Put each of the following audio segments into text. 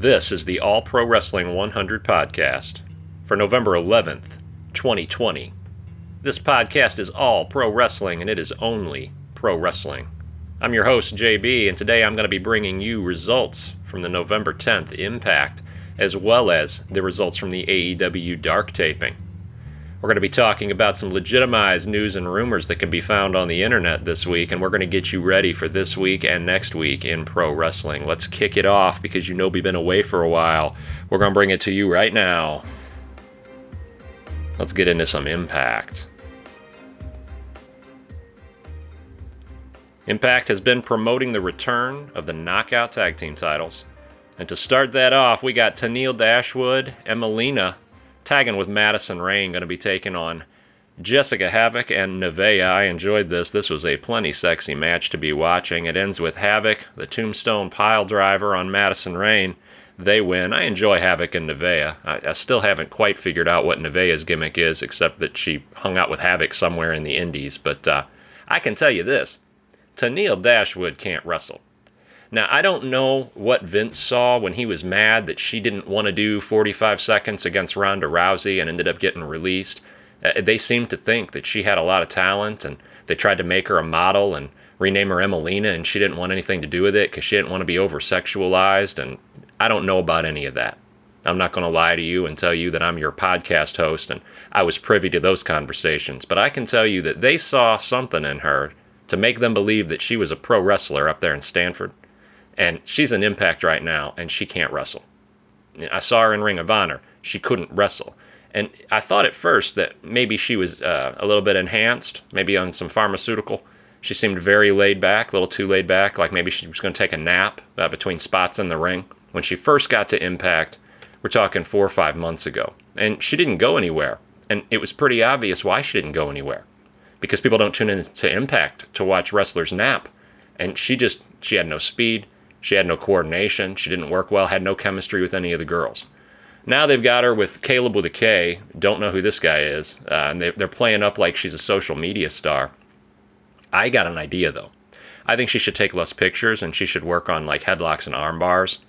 This is the All Pro Wrestling 100 podcast for November 11th, 2020. This podcast is all pro wrestling and it is only pro wrestling. I'm your host, JB, and today I'm going to be bringing you results from the November 10th Impact, as well as the results from the AEW Dark taping. We're going to be talking about some legitimized news and rumors that can be found on the internet this week, and we're going to get you ready for this week and next week in pro wrestling. Let's kick it off because you know we've been away for a while. We're going to bring it to you right now. Let's get into some impact. Impact has been promoting the return of the Knockout Tag Team titles. And to start that off, we got Tenille Dashwood and Melina tagging with Madison Rayne, going to be taking on Jessicka Havok and Nevaeh. I enjoyed this. This was a plenty sexy match to be watching. It ends with Havok, the tombstone pile driver on Madison Rayne. They win. I enjoy Havok and Nevaeh. I, I still haven't quite figured out what Nevaeh's gimmick is, except that she hung out with Havok somewhere in the Indies. But uh, I can tell you this Tenille Dashwood can't wrestle. Now, I don't know what Vince saw when he was mad that she didn't want to do 45 seconds against Ronda Rousey and ended up getting released. Uh, they seemed to think that she had a lot of talent and they tried to make her a model and rename her Emmalina and she didn't want anything to do with it because she didn't want to be over sexualized. And I don't know about any of that. I'm not going to lie to you and tell you that I'm your podcast host and I was privy to those conversations, but I can tell you that they saw something in her to make them believe that she was a pro wrestler up there in Stamford and she's an impact right now, and she can't wrestle. I saw her in Ring of Honor. She couldn't wrestle. And I thought at first that maybe she was uh, a little bit enhanced, maybe on some pharmaceutical. She seemed very laid back, a little too laid back, like maybe she was going to take a nap uh, between spots in the ring. When she first got to Impact, we're talking four or five months ago, and she didn't go anywhere. And it was pretty obvious why she didn't go anywhere. Because people don't tune in to Impact to watch wrestlers nap. And she just, she had no speed, she had no coordination. She didn't work well, had no chemistry with any of the girls. Now they've got her with Kaleb with a K. Don't know who this guy is. Uh, and they, they're playing up like she's a social media star. I got an idea, though. I think she should take less pictures and she should work on like headlocks and arm bars.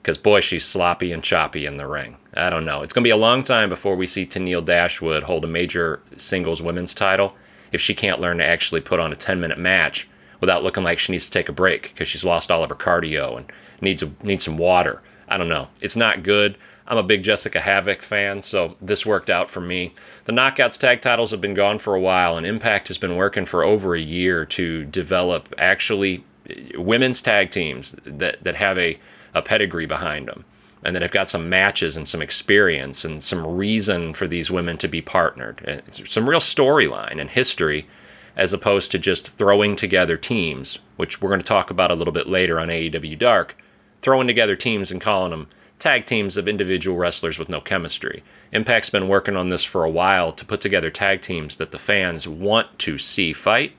Because, boy, she's sloppy and choppy in the ring. I don't know. It's going to be a long time before we see Tenille Dashwood hold a major singles women's title if she can't learn to actually put on a 10 minute match without looking like she needs to take a break because she's lost all of her cardio and needs a, needs some water. I don't know. It's not good. I'm a big Jessicka Havok fan, so this worked out for me. The Knockouts tag titles have been gone for a while, and Impact has been working for over a year to develop actually uh, women's tag teams that, that have a, a pedigree behind them and that have got some matches and some experience and some reason for these women to be partnered. Some real storyline and history as opposed to just throwing together teams, which we're going to talk about a little bit later on AEW Dark, throwing together teams and calling them tag teams of individual wrestlers with no chemistry. Impact's been working on this for a while to put together tag teams that the fans want to see fight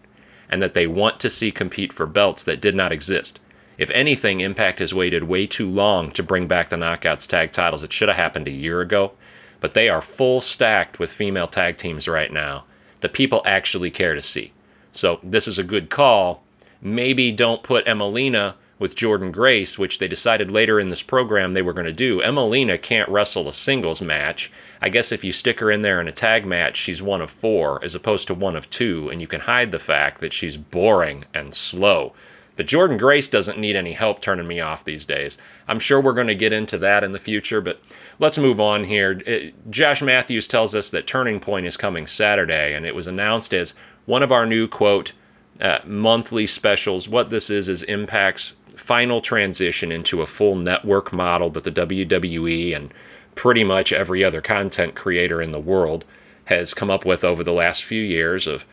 and that they want to see compete for belts that did not exist. If anything, Impact has waited way too long to bring back the Knockouts tag titles. It should have happened a year ago, but they are full stacked with female tag teams right now that people actually care to see. So this is a good call. Maybe don't put Emmalina with Jordynne Grace, which they decided later in this program they were going to do. Emmalina can't wrestle a singles match. I guess if you stick her in there in a tag match, she's one of four as opposed to one of two, and you can hide the fact that she's boring and slow. But Jordynne Grace doesn't need any help turning me off these days. I'm sure we're going to get into that in the future, but let's move on here. It, Josh Matthews tells us that Turning Point is coming Saturday, and it was announced as one of our new, quote, uh, monthly specials. What this is, is Impact's final transition into a full network model that the WWE and pretty much every other content creator in the world has come up with over the last few years of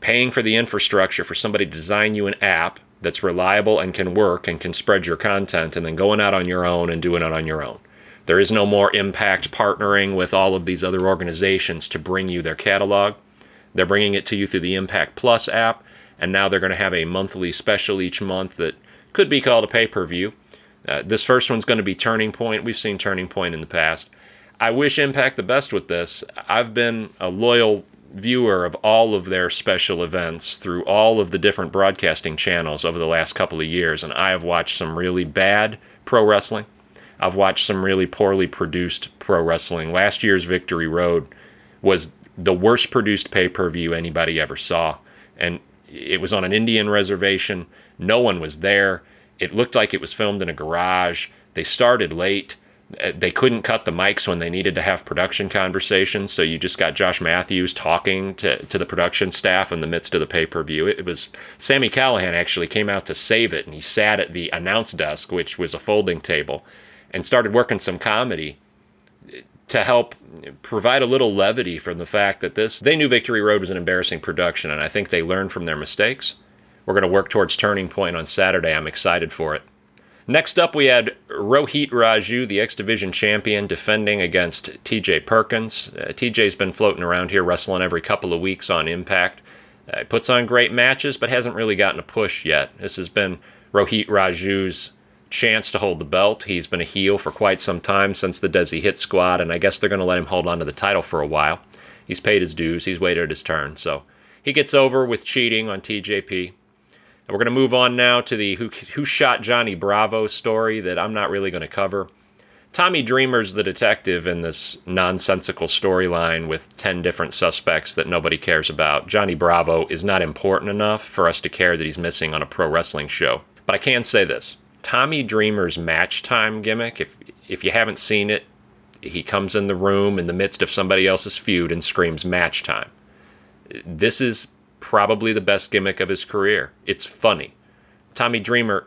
paying for the infrastructure for somebody to design you an app that's reliable and can work and can spread your content and then going out on your own and doing it on your own. There is no more impact partnering with all of these other organizations to bring you their catalog. They're bringing it to you through the Impact Plus app, and now they're going to have a monthly special each month that could be called a pay per view. Uh, this first one's going to be Turning Point. We've seen Turning Point in the past. I wish Impact the best with this. I've been a loyal viewer of all of their special events through all of the different broadcasting channels over the last couple of years, and I have watched some really bad pro wrestling. I've watched some really poorly produced pro wrestling. Last year's Victory Road was the worst produced pay per view anybody ever saw. And it was on an Indian reservation. No one was there. It looked like it was filmed in a garage. They started late. Uh, they couldn't cut the mics when they needed to have production conversations, so you just got Josh Matthews talking to, to the production staff in the midst of the pay per view. It, it, was Sami Callihan actually came out to save it, and he sat at the announce desk, which was a folding table, and started working some comedy to help provide a little levity from the fact that this they knew Victory Road was an embarrassing production, and I think they learned from their mistakes. We're going to work towards Turning Point on Saturday. I'm excited for it. Next up, we had Rohit Raju, the X Division champion, defending against TJ Perkins. Uh, TJ's been floating around here wrestling every couple of weeks on Impact. Uh, puts on great matches, but hasn't really gotten a push yet. This has been Rohit Raju's chance to hold the belt. He's been a heel for quite some time since the Desi Hit Squad, and I guess they're going to let him hold on to the title for a while. He's paid his dues, he's waited his turn. So he gets over with cheating on TJP. We're going to move on now to the who, who Shot Johnny Bravo story that I'm not really going to cover. Tommy Dreamer's the detective in this nonsensical storyline with 10 different suspects that nobody cares about. Johnny Bravo is not important enough for us to care that he's missing on a pro wrestling show. But I can say this Tommy Dreamer's match time gimmick, if if you haven't seen it, he comes in the room in the midst of somebody else's feud and screams match time. This is probably the best gimmick of his career. It's funny. Tommy Dreamer,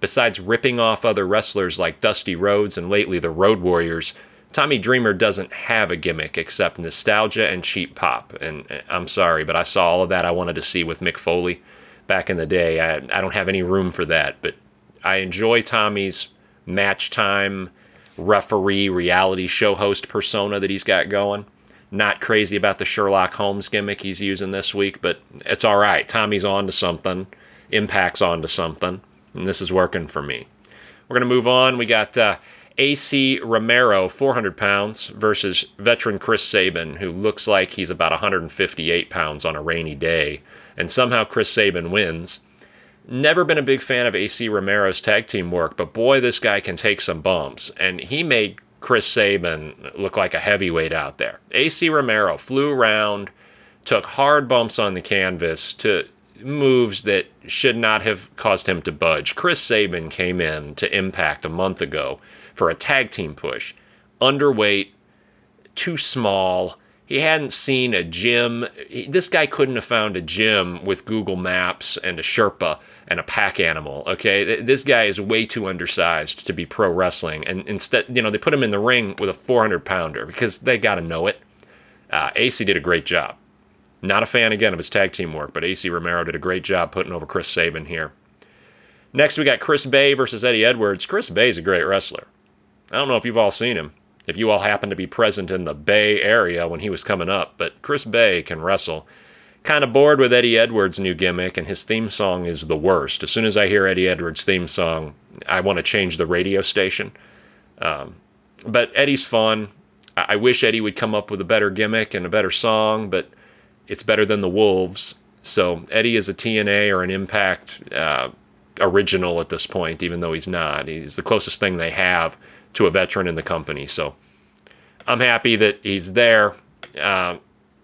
besides ripping off other wrestlers like Dusty Rhodes and lately the Road Warriors, Tommy Dreamer doesn't have a gimmick except nostalgia and cheap pop. And uh, I'm sorry, but I saw all of that I wanted to see with Mick Foley back in the day. I, I don't have any room for that. But I enjoy Tommy's match time referee reality show host persona that he's got going. Not crazy about the Sherlock Holmes gimmick he's using this week, but it's all right. Tommy's on to something, Impact's on to something, and this is working for me. We're going to move on. We got uh, Ace Romero, 400 pounds, versus veteran Chris Sabin, who looks like he's about 158 pounds on a rainy day. And somehow Chris Sabin wins. Never been a big fan of Ace Romero's tag team work, but boy, this guy can take some bumps. And he made Chris Sabin look like a heavyweight out there. Ace Romero flew around, took hard bumps on the canvas to moves that should not have caused him to budge. Chris Sabin came in to Impact a month ago for a tag team push. Underweight, too small, he hadn't seen a gym. This guy couldn't have found a gym with Google Maps and a Sherpa and a pack animal. Okay, this guy is way too undersized to be pro wrestling, and instead, you know, they put him in the ring with a 400 pounder because they got to know it. Uh, AC did a great job. Not a fan again of his tag team work, but Ace Romero did a great job putting over Chris Sabin here. Next, we got Chris Bey versus Eddie Edwards. Chris Bey's a great wrestler. I don't know if you've all seen him if you all happen to be present in the Bay Area when he was coming up, but Chris Bey can wrestle. Kind of bored with Eddie Edwards' new gimmick, and his theme song is the worst. As soon as I hear Eddie Edwards' theme song, I want to change the radio station. Um, but Eddie's fun. I-, I wish Eddie would come up with a better gimmick and a better song, but it's better than the Wolves. So Eddie is a TNA or an Impact uh, original at this point, even though he's not. He's the closest thing they have to a veteran in the company. So I'm happy that he's there, uh,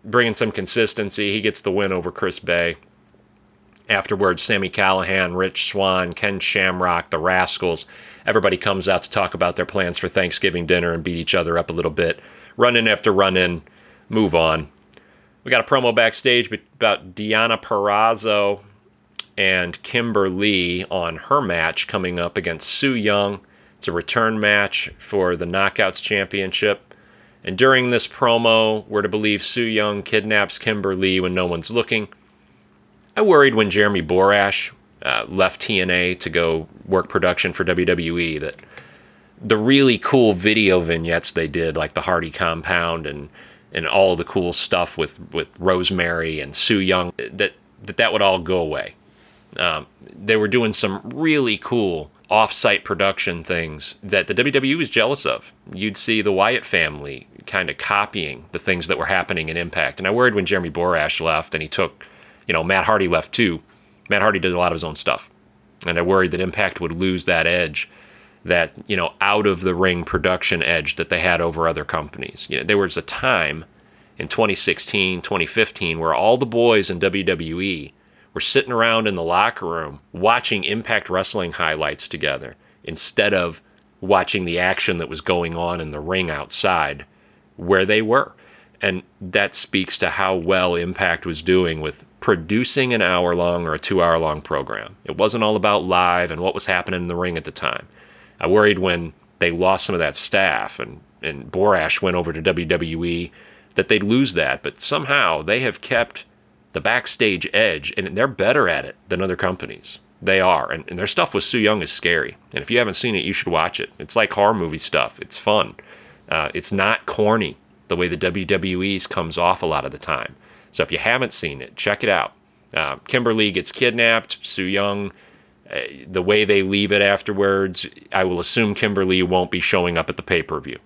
bringing some consistency. He gets the win over Chris Bey. Afterwards, Sami Callihan, Rich Swann, Ken Shamrock, the Rascalz, everybody comes out to talk about their plans for Thanksgiving dinner and beat each other up a little bit. Run in after run in, move on. We got a promo backstage about Deonna Purrazzo and Kimber Lee on her match coming up against Su Yung. It's a return match for the Knockouts Championship. And during this promo, we're to believe Su Yung kidnaps Kimber Lee when no one's looking. I worried when Jeremy Borash uh, left TNA to go work production for WWE that the really cool video vignettes they did, like the Hardy Compound and and all the cool stuff with with Rosemary and Su Yung, that that that would all go away. Um, they were doing some really cool off-site production things that the WWE was jealous of. You'd see the Wyatt family kind of copying the things that were happening in Impact. And I worried when Jeremy Borash left and he took, you know, Matt Hardy left too. Matt Hardy did a lot of his own stuff. And I worried that Impact would lose that edge that you know out of the ring production edge that they had over other companies. You know, there was a time in 2016, 2015 where all the boys in WWE were sitting around in the locker room watching Impact Wrestling highlights together instead of watching the action that was going on in the ring outside where they were. And that speaks to how well Impact was doing with producing an hour long or a two hour long program. It wasn't all about live and what was happening in the ring at the time. I worried when they lost some of that staff and, and Borash went over to WWE that they'd lose that, but somehow they have kept the backstage edge and they're better at it than other companies. They are. And, and their stuff with Su Yung is scary. And if you haven't seen it, you should watch it. It's like horror movie stuff, it's fun. Uh, it's not corny the way the WWE's comes off a lot of the time. So if you haven't seen it, check it out. Uh, Kimber Lee gets kidnapped. Su Yung, uh, the way they leave it afterwards, I will assume Kimber Lee won't be showing up at the pay per view.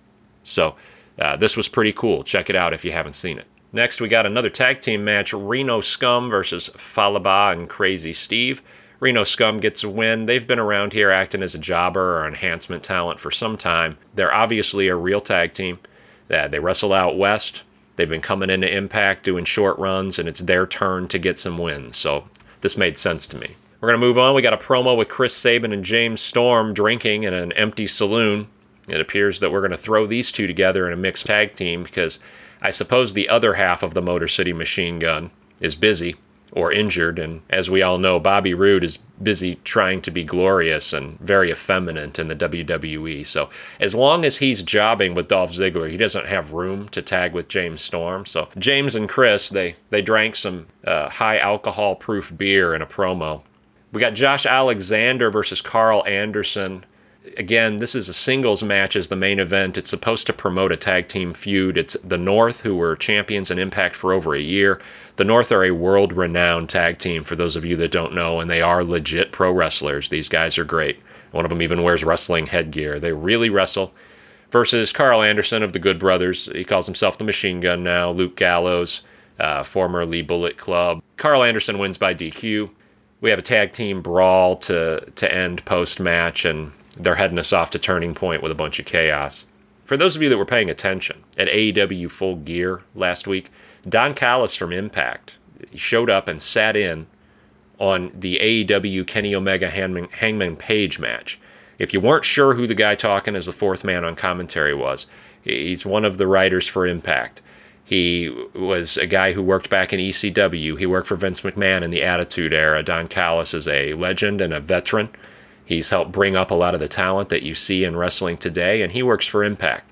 So uh, this was pretty cool. Check it out if you haven't seen it. Next, we got another tag team match Reno Scum versus Fallah Bahh and Crazy Steve. Reno Scum gets a win. They've been around here acting as a jobber or enhancement talent for some time. They're obviously a real tag team. They wrestle out west. They've been coming into Impact doing short runs, and it's their turn to get some wins. So this made sense to me. We're going to move on. We got a promo with Chris Sabin and James Storm drinking in an empty saloon. It appears that we're going to throw these two together in a mixed tag team because I suppose the other half of the Motor City Machine Gun is busy or injured. And as we all know, Bobby Roode is busy trying to be glorious and very effeminate in the WWE. So as long as he's jobbing with Dolph Ziggler, he doesn't have room to tag with James Storm. So James and Chris, they they drank some uh, high alcohol proof beer in a promo. We got Josh Alexander versus Karl Anderson again, this is a singles match as the main event. It's supposed to promote a tag team feud. It's the North, who were champions in Impact for over a year. The North are a world renowned tag team, for those of you that don't know, and they are legit pro wrestlers. These guys are great. One of them even wears wrestling headgear. They really wrestle. Versus Karl Anderson of the Good Brothers. He calls himself the Machine Gun now. Luke Gallows, uh, formerly Bullet Club. Karl Anderson wins by DQ. We have a tag team brawl to to end post match, and they're heading us off to Turning Point with a bunch of chaos. For those of you that were paying attention at AEW Full Gear last week, Don Callis from Impact showed up and sat in on the AEW Kenny Omega Hangman, Hangman Page match. If you weren't sure who the guy talking as the fourth man on commentary was, he's one of the writers for Impact. He was a guy who worked back in ECW. He worked for Vince McMahon in the Attitude Era. Don Callis is a legend and a veteran. He's helped bring up a lot of the talent that you see in wrestling today, and he works for Impact.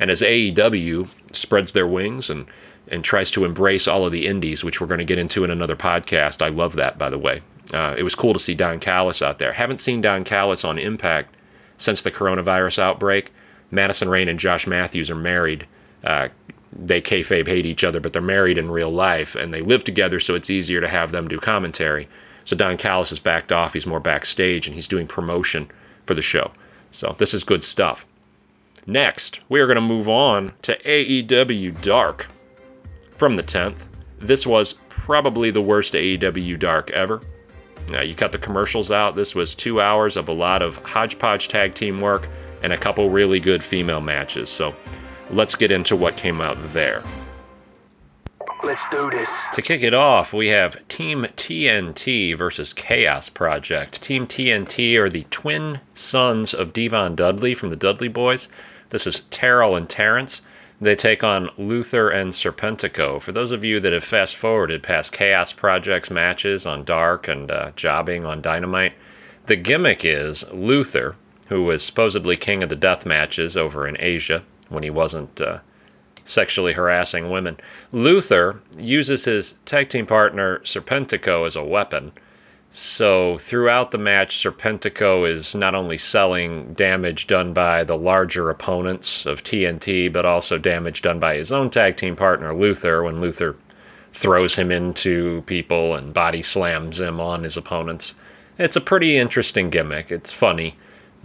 And as AEW spreads their wings and, and tries to embrace all of the indies, which we're going to get into in another podcast, I love that, by the way. Uh, it was cool to see Don Callis out there. Haven't seen Don Callis on Impact since the coronavirus outbreak. Madison Rayne and Josh Matthews are married. Uh, they kayfabe hate each other, but they're married in real life, and they live together, so it's easier to have them do commentary. So Don Callis has backed off. He's more backstage and he's doing promotion for the show. So this is good stuff. Next, we are going to move on to AEW Dark from the 10th. This was probably the worst AEW Dark ever. Now, you cut the commercials out. This was two hours of a lot of hodgepodge tag team work and a couple really good female matches. So let's get into what came out there. Let's do this. To kick it off, we have Team TNT versus Chaos Project. Team TNT are the twin sons of Devon Dudley from the Dudley Boys. This is Terrell and Terrence. They take on Luther and Serpentico. For those of you that have fast forwarded past Chaos Project's matches on Dark and uh, jobbing on Dynamite, the gimmick is Luther, who was supposedly king of the death matches over in Asia when he wasn't. Uh, sexually harassing women. Luther uses his tag team partner Serpentico as a weapon. So throughout the match, Serpentico is not only selling damage done by the larger opponents of TNT, but also damage done by his own tag team partner Luther when Luther throws him into people and body slams him on his opponents. It's a pretty interesting gimmick. It's funny.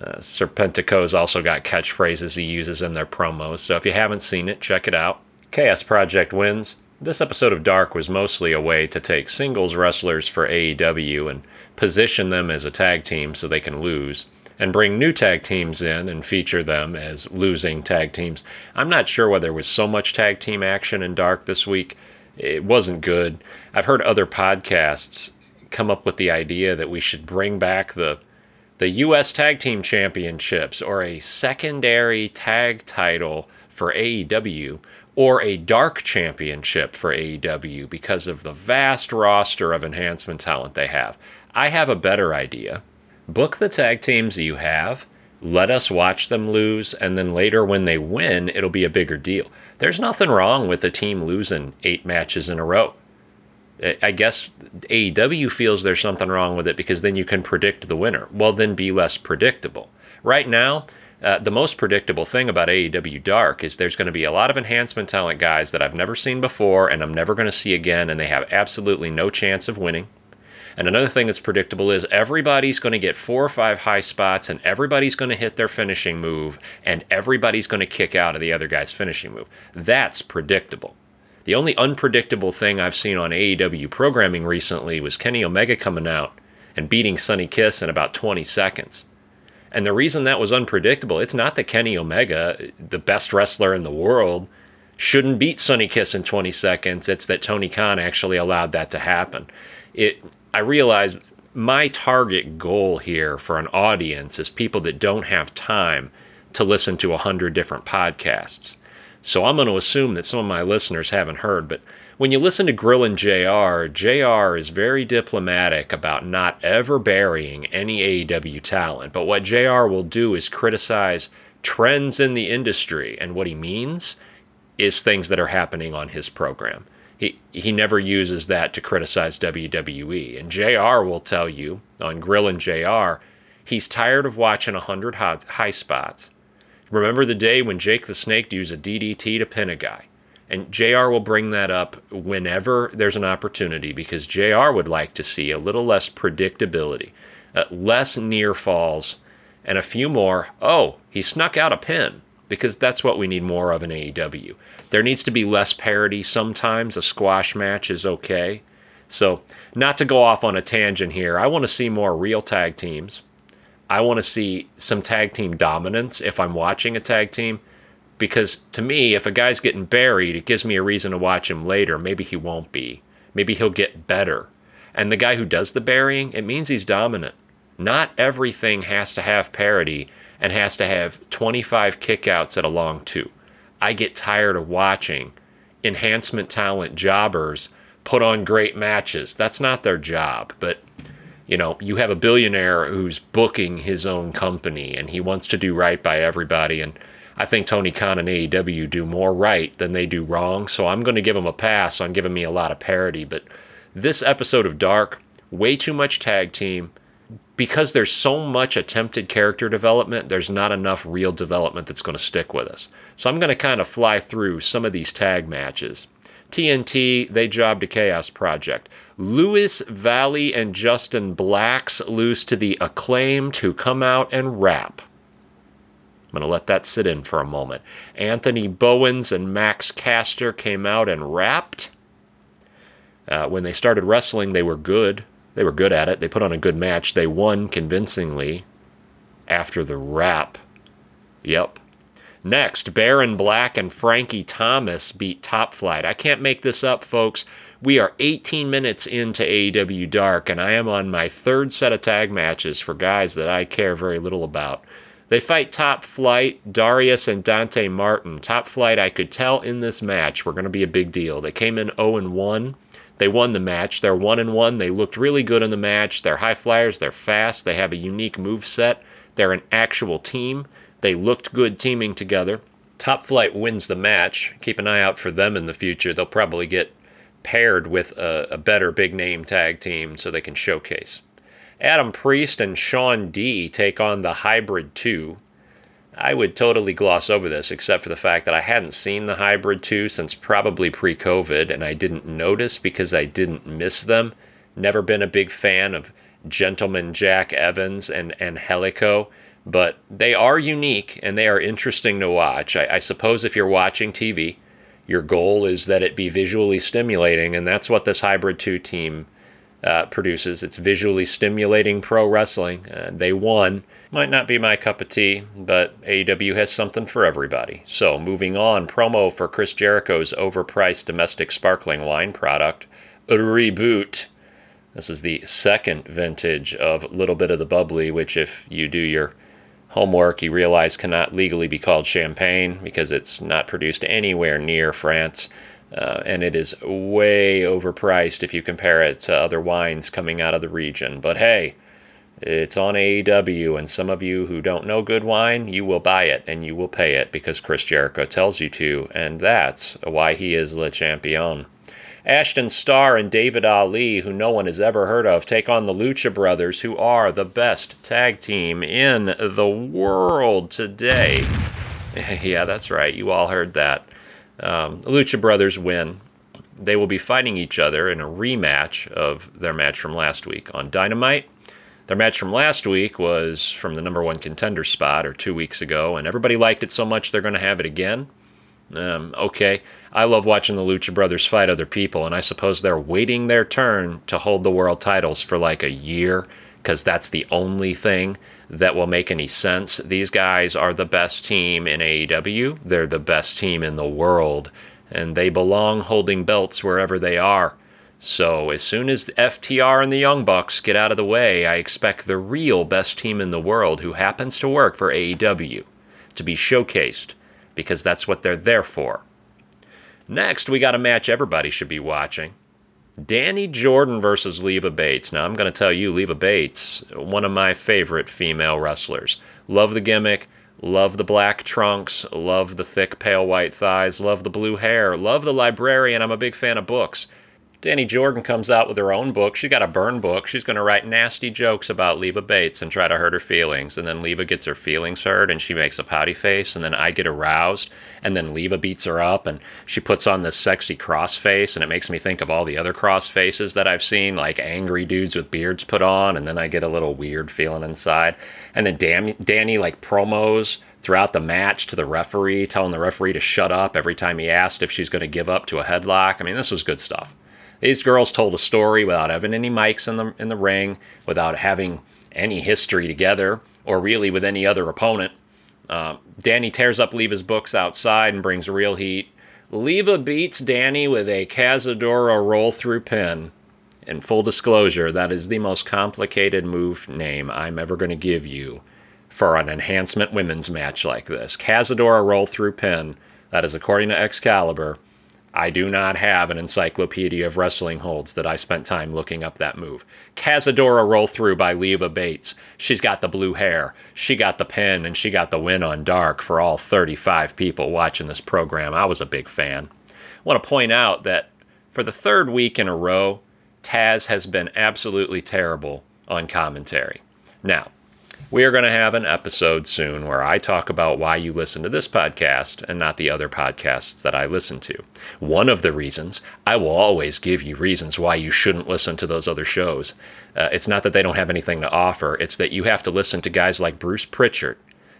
Uh, Serpentico's also got catchphrases he uses in their promos, so if you haven't seen it, check it out. Chaos Project wins. This episode of Dark was mostly a way to take singles wrestlers for AEW and position them as a tag team so they can lose. and bring new tag teams in and feature them as losing tag teams. I'm not sure whether there was so much tag team action in Dark this week. It wasn't good. I've heard other podcasts come up with the idea that we should bring back the the US Tag Team Championships or a secondary tag title for AEW or a dark championship for AEW because of the vast roster of enhancement talent they have. I have a better idea. Book the tag teams you have, let us watch them lose, and then later when they win, it'll be a bigger deal. There's nothing wrong with a team losing eight matches in a row. I guess AEW feels there's something wrong with it because then you can predict the winner. Well, then be less predictable. Right now, uh, the most predictable thing about AEW Dark is there's going to be a lot of enhancement talent guys that I've never seen before and I'm never going to see again, and they have absolutely no chance of winning. And another thing that's predictable is everybody's going to get four or five high spots, and everybody's going to hit their finishing move, and everybody's going to kick out of the other guy's finishing move. That's predictable. The only unpredictable thing I've seen on AEW programming recently was Kenny Omega coming out and beating Sonny Kiss in about 20 seconds. And the reason that was unpredictable, it's not that Kenny Omega, the best wrestler in the world, shouldn't beat Sonny Kiss in 20 seconds. It's that Tony Khan actually allowed that to happen. It I realize my target goal here for an audience is people that don't have time to listen to a hundred different podcasts. So I'm going to assume that some of my listeners haven't heard, but when you listen to Grillin' JR, JR is very diplomatic about not ever burying any AEW talent. But what JR will do is criticize trends in the industry, and what he means is things that are happening on his program. He, he never uses that to criticize WWE. And JR will tell you on Grillin' JR, he's tired of watching 100 high spots Remember the day when Jake the Snake used a DDT to pin a guy? And JR will bring that up whenever there's an opportunity because JR would like to see a little less predictability, uh, less near falls, and a few more, oh, he snuck out a pin because that's what we need more of in AEW. There needs to be less parity. Sometimes a squash match is okay. So, not to go off on a tangent here, I want to see more real tag teams. I want to see some tag team dominance if I'm watching a tag team. Because to me, if a guy's getting buried, it gives me a reason to watch him later. Maybe he won't be. Maybe he'll get better. And the guy who does the burying, it means he's dominant. Not everything has to have parity and has to have 25 kickouts at a long two. I get tired of watching enhancement talent jobbers put on great matches. That's not their job. But you know, you have a billionaire who's booking his own company and he wants to do right by everybody. And I think Tony Khan and AEW do more right than they do wrong. So I'm going to give him a pass on giving me a lot of parody. But this episode of Dark, way too much tag team. Because there's so much attempted character development, there's not enough real development that's going to stick with us. So I'm going to kind of fly through some of these tag matches. TNT, they jobbed a Chaos Project. Lewis Valley and Justin Blacks lose to the acclaimed who come out and rap. I'm going to let that sit in for a moment. Anthony Bowens and Max Caster came out and rapped. Uh, when they started wrestling, they were good. They were good at it. They put on a good match. They won convincingly after the rap. Yep. Next, Baron Black and Frankie Thomas beat Top Flight. I can't make this up, folks. We are 18 minutes into AEW Dark, and I am on my third set of tag matches for guys that I care very little about. They fight Top Flight, Darius, and Dante Martin. Top Flight, I could tell in this match, were going to be a big deal. They came in 0 1. They won the match. They're 1 1. They looked really good in the match. They're high flyers. They're fast. They have a unique move set. They're an actual team. They looked good teaming together. Top Flight wins the match. Keep an eye out for them in the future. They'll probably get paired with a, a better big name tag team so they can showcase. Adam Priest and Sean D take on the Hybrid 2. I would totally gloss over this except for the fact that I hadn't seen the Hybrid 2 since probably pre COVID and I didn't notice because I didn't miss them. Never been a big fan of Gentleman Jack Evans and Angelico but they are unique and they are interesting to watch. I, I, suppose if you're watching TV, your goal is that it be visually stimulating, and that's what this Hybrid 2 team uh, produces. It's visually stimulating pro wrestling. Uh, they won. Might not be my cup of tea, but AEW has something for everybody. So, moving on, promo for Chris Jericho's overpriced domestic sparkling wine product, Reboot. This is the second vintage of Little Bit of the Bubbly, which, if you do your homework, you realize cannot legally be called champagne because it's not produced anywhere near France. Uh, and it is way overpriced if you compare it to other wines coming out of the region. But hey, it's on AEW, and some of you who don't know good wine, you will buy it and you will pay it because Chris Jericho tells you to, and that's why he is Le Champion. Ashton Starr and David Ali, who no one has ever heard of, take on the Lucha Brothers, who are the best tag team in the world today. yeah, that's right. You all heard that. Um, the Lucha Brothers win. They will be fighting each other in a rematch of their match from last week on Dynamite. Their match from last week was from the number one contender spot or two weeks ago, and everybody liked it so much they're going to have it again. Um, okay, I love watching the Lucha Brothers fight other people, and I suppose they're waiting their turn to hold the world titles for like a year because that's the only thing that will make any sense. These guys are the best team in AEW, they're the best team in the world, and they belong holding belts wherever they are. So, as soon as FTR and the Young Bucks get out of the way, I expect the real best team in the world who happens to work for AEW to be showcased because that's what they're there for. Next, we got a match everybody should be watching. Danny Jordan versus Leva Bates. Now, I'm going to tell you, Leva Bates, one of my favorite female wrestlers. Love the gimmick, love the black trunks, love the thick, pale white thighs, love the blue hair, love the librarian. I'm a big fan of books. Danny Jordan comes out with her own book. She got a burn book. She's going to write nasty jokes about Leva Bates and try to hurt her feelings. And then Leva gets her feelings hurt and she makes a pouty face. And then I get aroused. And then Leva beats her up and she puts on this sexy cross face. And it makes me think of all the other cross faces that I've seen, like angry dudes with beards put on. And then I get a little weird feeling inside. And then Danny, Danny like promos throughout the match to the referee, telling the referee to shut up every time he asked if she's going to give up to a headlock. I mean, this was good stuff. These girls told a story without having any mics in the in the ring, without having any history together, or really with any other opponent. Uh, Danny tears up Leva's books outside and brings real heat. Leva beats Danny with a Cazadora roll through pin. In full disclosure, that is the most complicated move name I'm ever going to give you for an enhancement women's match like this. Cazadora roll through pin. That is according to Excalibur I do not have an encyclopedia of wrestling holds that I spent time looking up that move. Cazadora roll through by Leva Bates. She's got the blue hair. She got the pin and she got the win on Dark for all 35 people watching this program. I was a big fan. I want to point out that for the third week in a row, Taz has been absolutely terrible on commentary. Now, we are going to have an episode soon where I talk about why you listen to this podcast and not the other podcasts that I listen to. One of the reasons, I will always give you reasons why you shouldn't listen to those other shows. Uh, it's not that they don't have anything to offer, it's that you have to listen to guys like Bruce Pritchard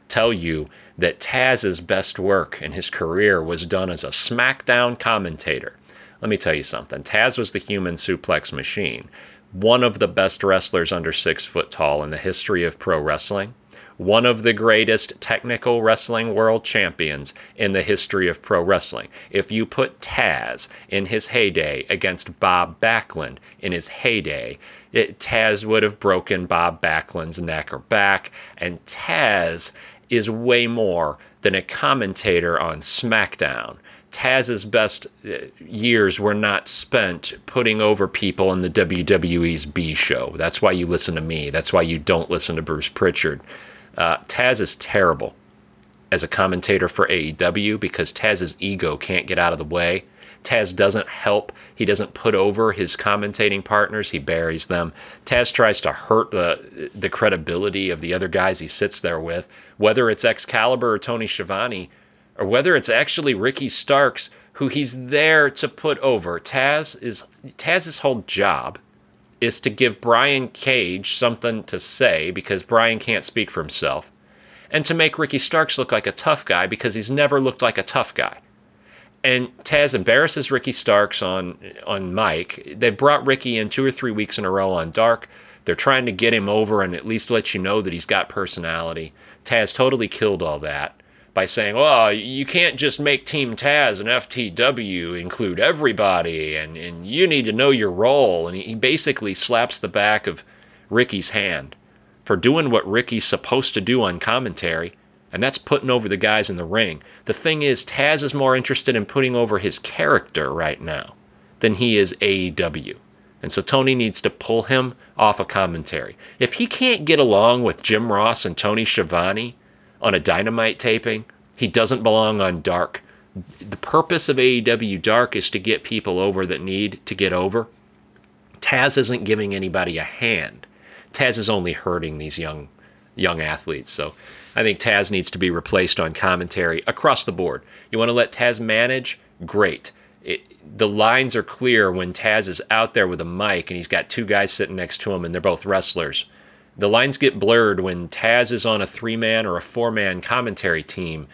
tell you that Taz's best work in his career was done as a SmackDown commentator. Let me tell you something Taz was the human suplex machine one of the best wrestlers under six foot tall in the history of pro wrestling, one of the greatest technical wrestling world champions in the history of pro wrestling. If you put Taz in his heyday against Bob Backlund in his heyday, it, Taz would have broken Bob Backlund's neck or back, and Taz is way more than a commentator on SmackDown. Taz's best uh, years were not spent putting over people in the WWE's B show. That's why you listen to me. That's why you don't listen to Bruce Pritchard. Uh, Taz is terrible as a commentator for AEW because Taz's ego can't get out of the way. Taz doesn't help. He doesn't put over his commentating partners. He buries them. Taz tries to hurt the the credibility of the other guys he sits there with, whether it's Excalibur or Tony Schiavone or whether it's actually Ricky Starks who he's there to put over. Taz is Taz's whole job is to give Brian Cage something to say because Brian can't speak for himself, and to make Ricky Starks look like a tough guy because he's never looked like a tough guy. and Taz embarrasses Ricky Starks on on mic. They've brought Ricky in two or three weeks in a row on Dark. They're trying to get him over and at least let you know that he's got personality. Taz totally killed all that by saying, well, you can't just make Team Taz and FTW include everybody, and, and you need to know your role." And he, basically slaps the back of Ricky's hand for doing what Ricky's supposed to do on commentary, and that's putting over the guys in the ring. The thing is, Taz is more interested in putting over his character right now than he is AEW. And so Tony needs to pull him off a of commentary. If he can't get along with Jim Ross and Tony Schiavone on a dynamite taping, he doesn't belong on Dark. The purpose of AEW Dark is to get people over that need to get over. Taz isn't giving anybody a hand. Taz is only hurting these young young athletes. So I think Taz needs to be replaced on commentary across the board. You want to let Taz manage? Great. It, the lines are clear when Taz is out there with a mic and he's got two guys sitting next to him and they're both wrestlers. The lines get blurred when Taz is on a three man or a four man commentary team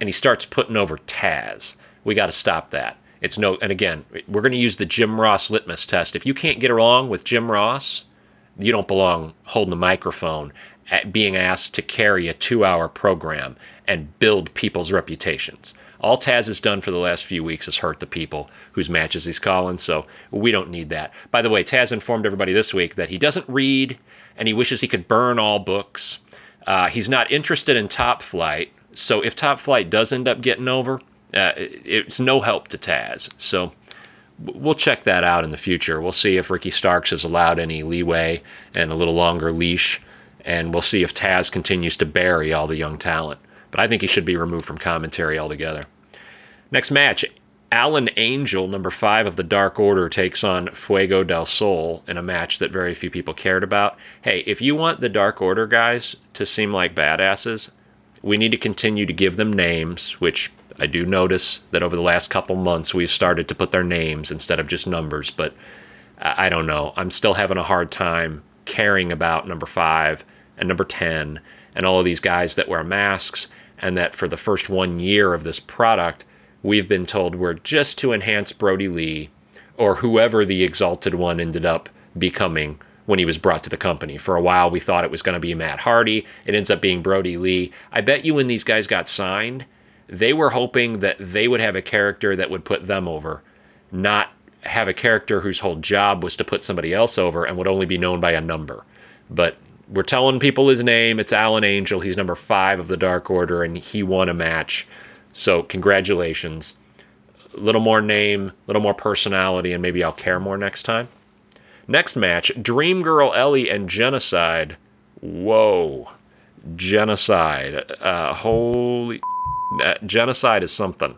and he starts putting over Taz. We got to stop that. It's no, and again, we're going to use the Jim Ross litmus test. If you can't get along with Jim Ross, you don't belong holding the microphone, being asked to carry a two hour program and build people's reputations. All Taz has done for the last few weeks is hurt the people whose matches he's calling, so we don't need that. By the way, Taz informed everybody this week that he doesn't read and he wishes he could burn all books. Uh, he's not interested in Top Flight, so if Top Flight does end up getting over, uh, it's no help to Taz. So we'll check that out in the future. We'll see if Ricky Starks has allowed any leeway and a little longer leash, and we'll see if Taz continues to bury all the young talent. But I think he should be removed from commentary altogether. Next match Alan Angel, number five of the Dark Order, takes on Fuego del Sol in a match that very few people cared about. Hey, if you want the Dark Order guys to seem like badasses, we need to continue to give them names, which I do notice that over the last couple months we've started to put their names instead of just numbers, but I don't know. I'm still having a hard time caring about number five and number 10 and all of these guys that wear masks, and that for the first one year of this product, we've been told we're just to enhance Brodie Lee or whoever the exalted one ended up becoming when he was brought to the company. For a while, we thought it was going to be Matt Hardy. It ends up being Brodie Lee. I bet you when these guys got signed, they were hoping that they would have a character that would put them over, not have a character whose whole job was to put somebody else over and would only be known by a number. But we're telling people his name. It's Alan Angel. He's number five of the Dark Order, and he won a match so congratulations. A little more name, a little more personality, and maybe I'll care more next time. Next match Dream Girl Ellie and Genocide. Whoa. Genocide. Uh, holy. Uh, genocide is something.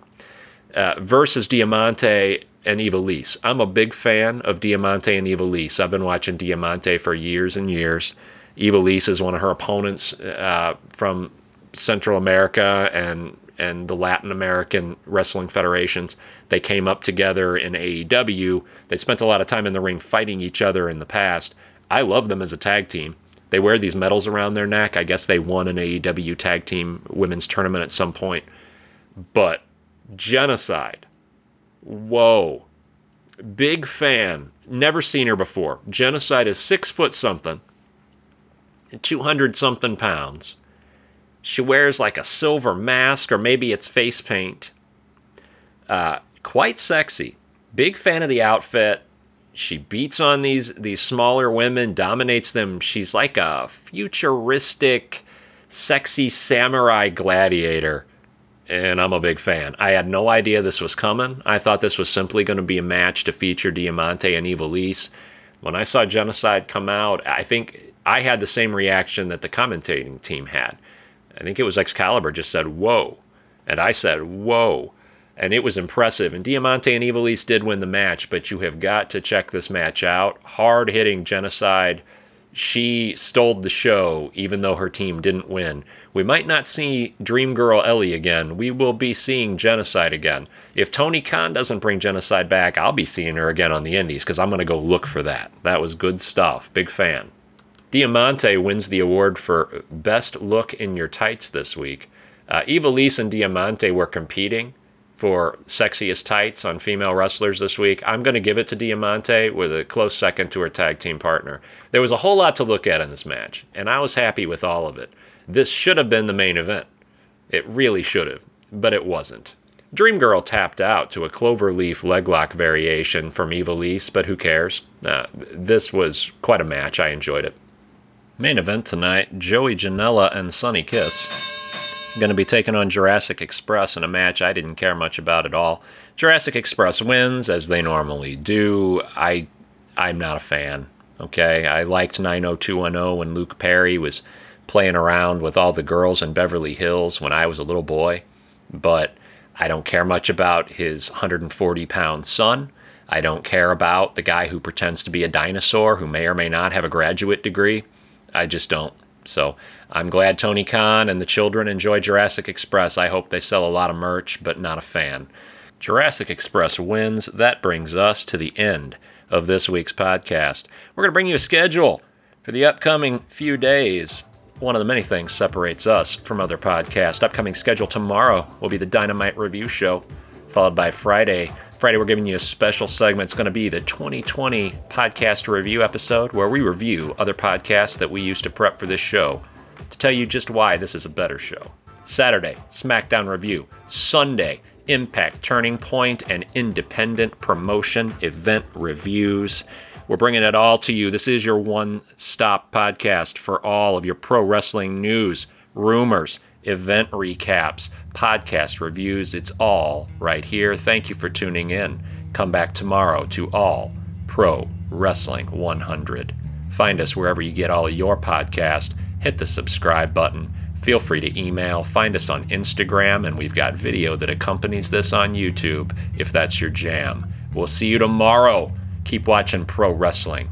Uh, versus Diamante and Ivelisse. I'm a big fan of Diamante and Ivelisse. I've been watching Diamante for years and years. Ivelisse is one of her opponents uh, from Central America and and the Latin American Wrestling Federations. They came up together in AEW. They spent a lot of time in the ring fighting each other in the past. I love them as a tag team. They wear these medals around their neck. I guess they won an AEW tag team women's tournament at some point. But genocide. Whoa. Big fan. Never seen her before. Genocide is six foot something, 200 something pounds she wears like a silver mask, or maybe it's face paint. Uh, quite sexy. Big fan of the outfit. She beats on these these smaller women, dominates them. She's like a futuristic, sexy samurai gladiator, and I'm a big fan. I had no idea this was coming. I thought this was simply going to be a match to feature Diamante and Ivelisse. When I saw Genocide come out, I think I had the same reaction that the commentating team had. I think it was Excalibur just said, whoa. And I said, whoa. And it was impressive. And Diamante and Ivelisse did win the match, but you have got to check this match out. Hard hitting genocide. She stole the show, even though her team didn't win. We might not see Dream Girl Ellie again. We will be seeing Genocide again. If Tony Khan doesn't bring Genocide back, I'll be seeing her again on the Indies because I'm going to go look for that. That was good stuff. Big fan. Diamante wins the award for Best Look in Your Tights this week. Uh, Ivelisse and Diamante were competing for sexiest tights on female wrestlers this week, I'm going to give it to Diamante with a close second to her tag team partner. There was a whole lot to look at in this match, and I was happy with all of it. This should have been the main event. It really should have, but it wasn't. Dream Girl tapped out to a cloverleaf leglock variation from Ivelisse, but who cares? Uh, this was quite a match. I enjoyed it. Main event tonight Joey Janela and Sonny Kiss. Going to be taking on Jurassic Express in a match I didn't care much about at all. Jurassic Express wins, as they normally do. I, I'm not a fan. Okay, I liked 90210 when Luke Perry was playing around with all the girls in Beverly Hills when I was a little boy, but I don't care much about his 140 pound son. I don't care about the guy who pretends to be a dinosaur who may or may not have a graduate degree. I just don't. So I'm glad Tony Khan and the children enjoy Jurassic Express. I hope they sell a lot of merch, but not a fan. Jurassic Express wins. That brings us to the end of this week's podcast. We're going to bring you a schedule for the upcoming few days one of the many things separates us from other podcasts. Upcoming schedule tomorrow will be the Dynamite Review Show, followed by Friday. Friday, we're giving you a special segment. It's going to be the 2020 podcast review episode where we review other podcasts that we used to prep for this show to tell you just why this is a better show. Saturday, SmackDown Review. Sunday, Impact, Turning Point, and Independent Promotion Event Reviews. We're bringing it all to you. This is your one stop podcast for all of your pro wrestling news, rumors, event recaps, podcast reviews. It's all right here. Thank you for tuning in. Come back tomorrow to All Pro Wrestling 100. Find us wherever you get all of your podcast. Hit the subscribe button. Feel free to email. Find us on Instagram, and we've got video that accompanies this on YouTube if that's your jam. We'll see you tomorrow. Keep watching pro wrestling.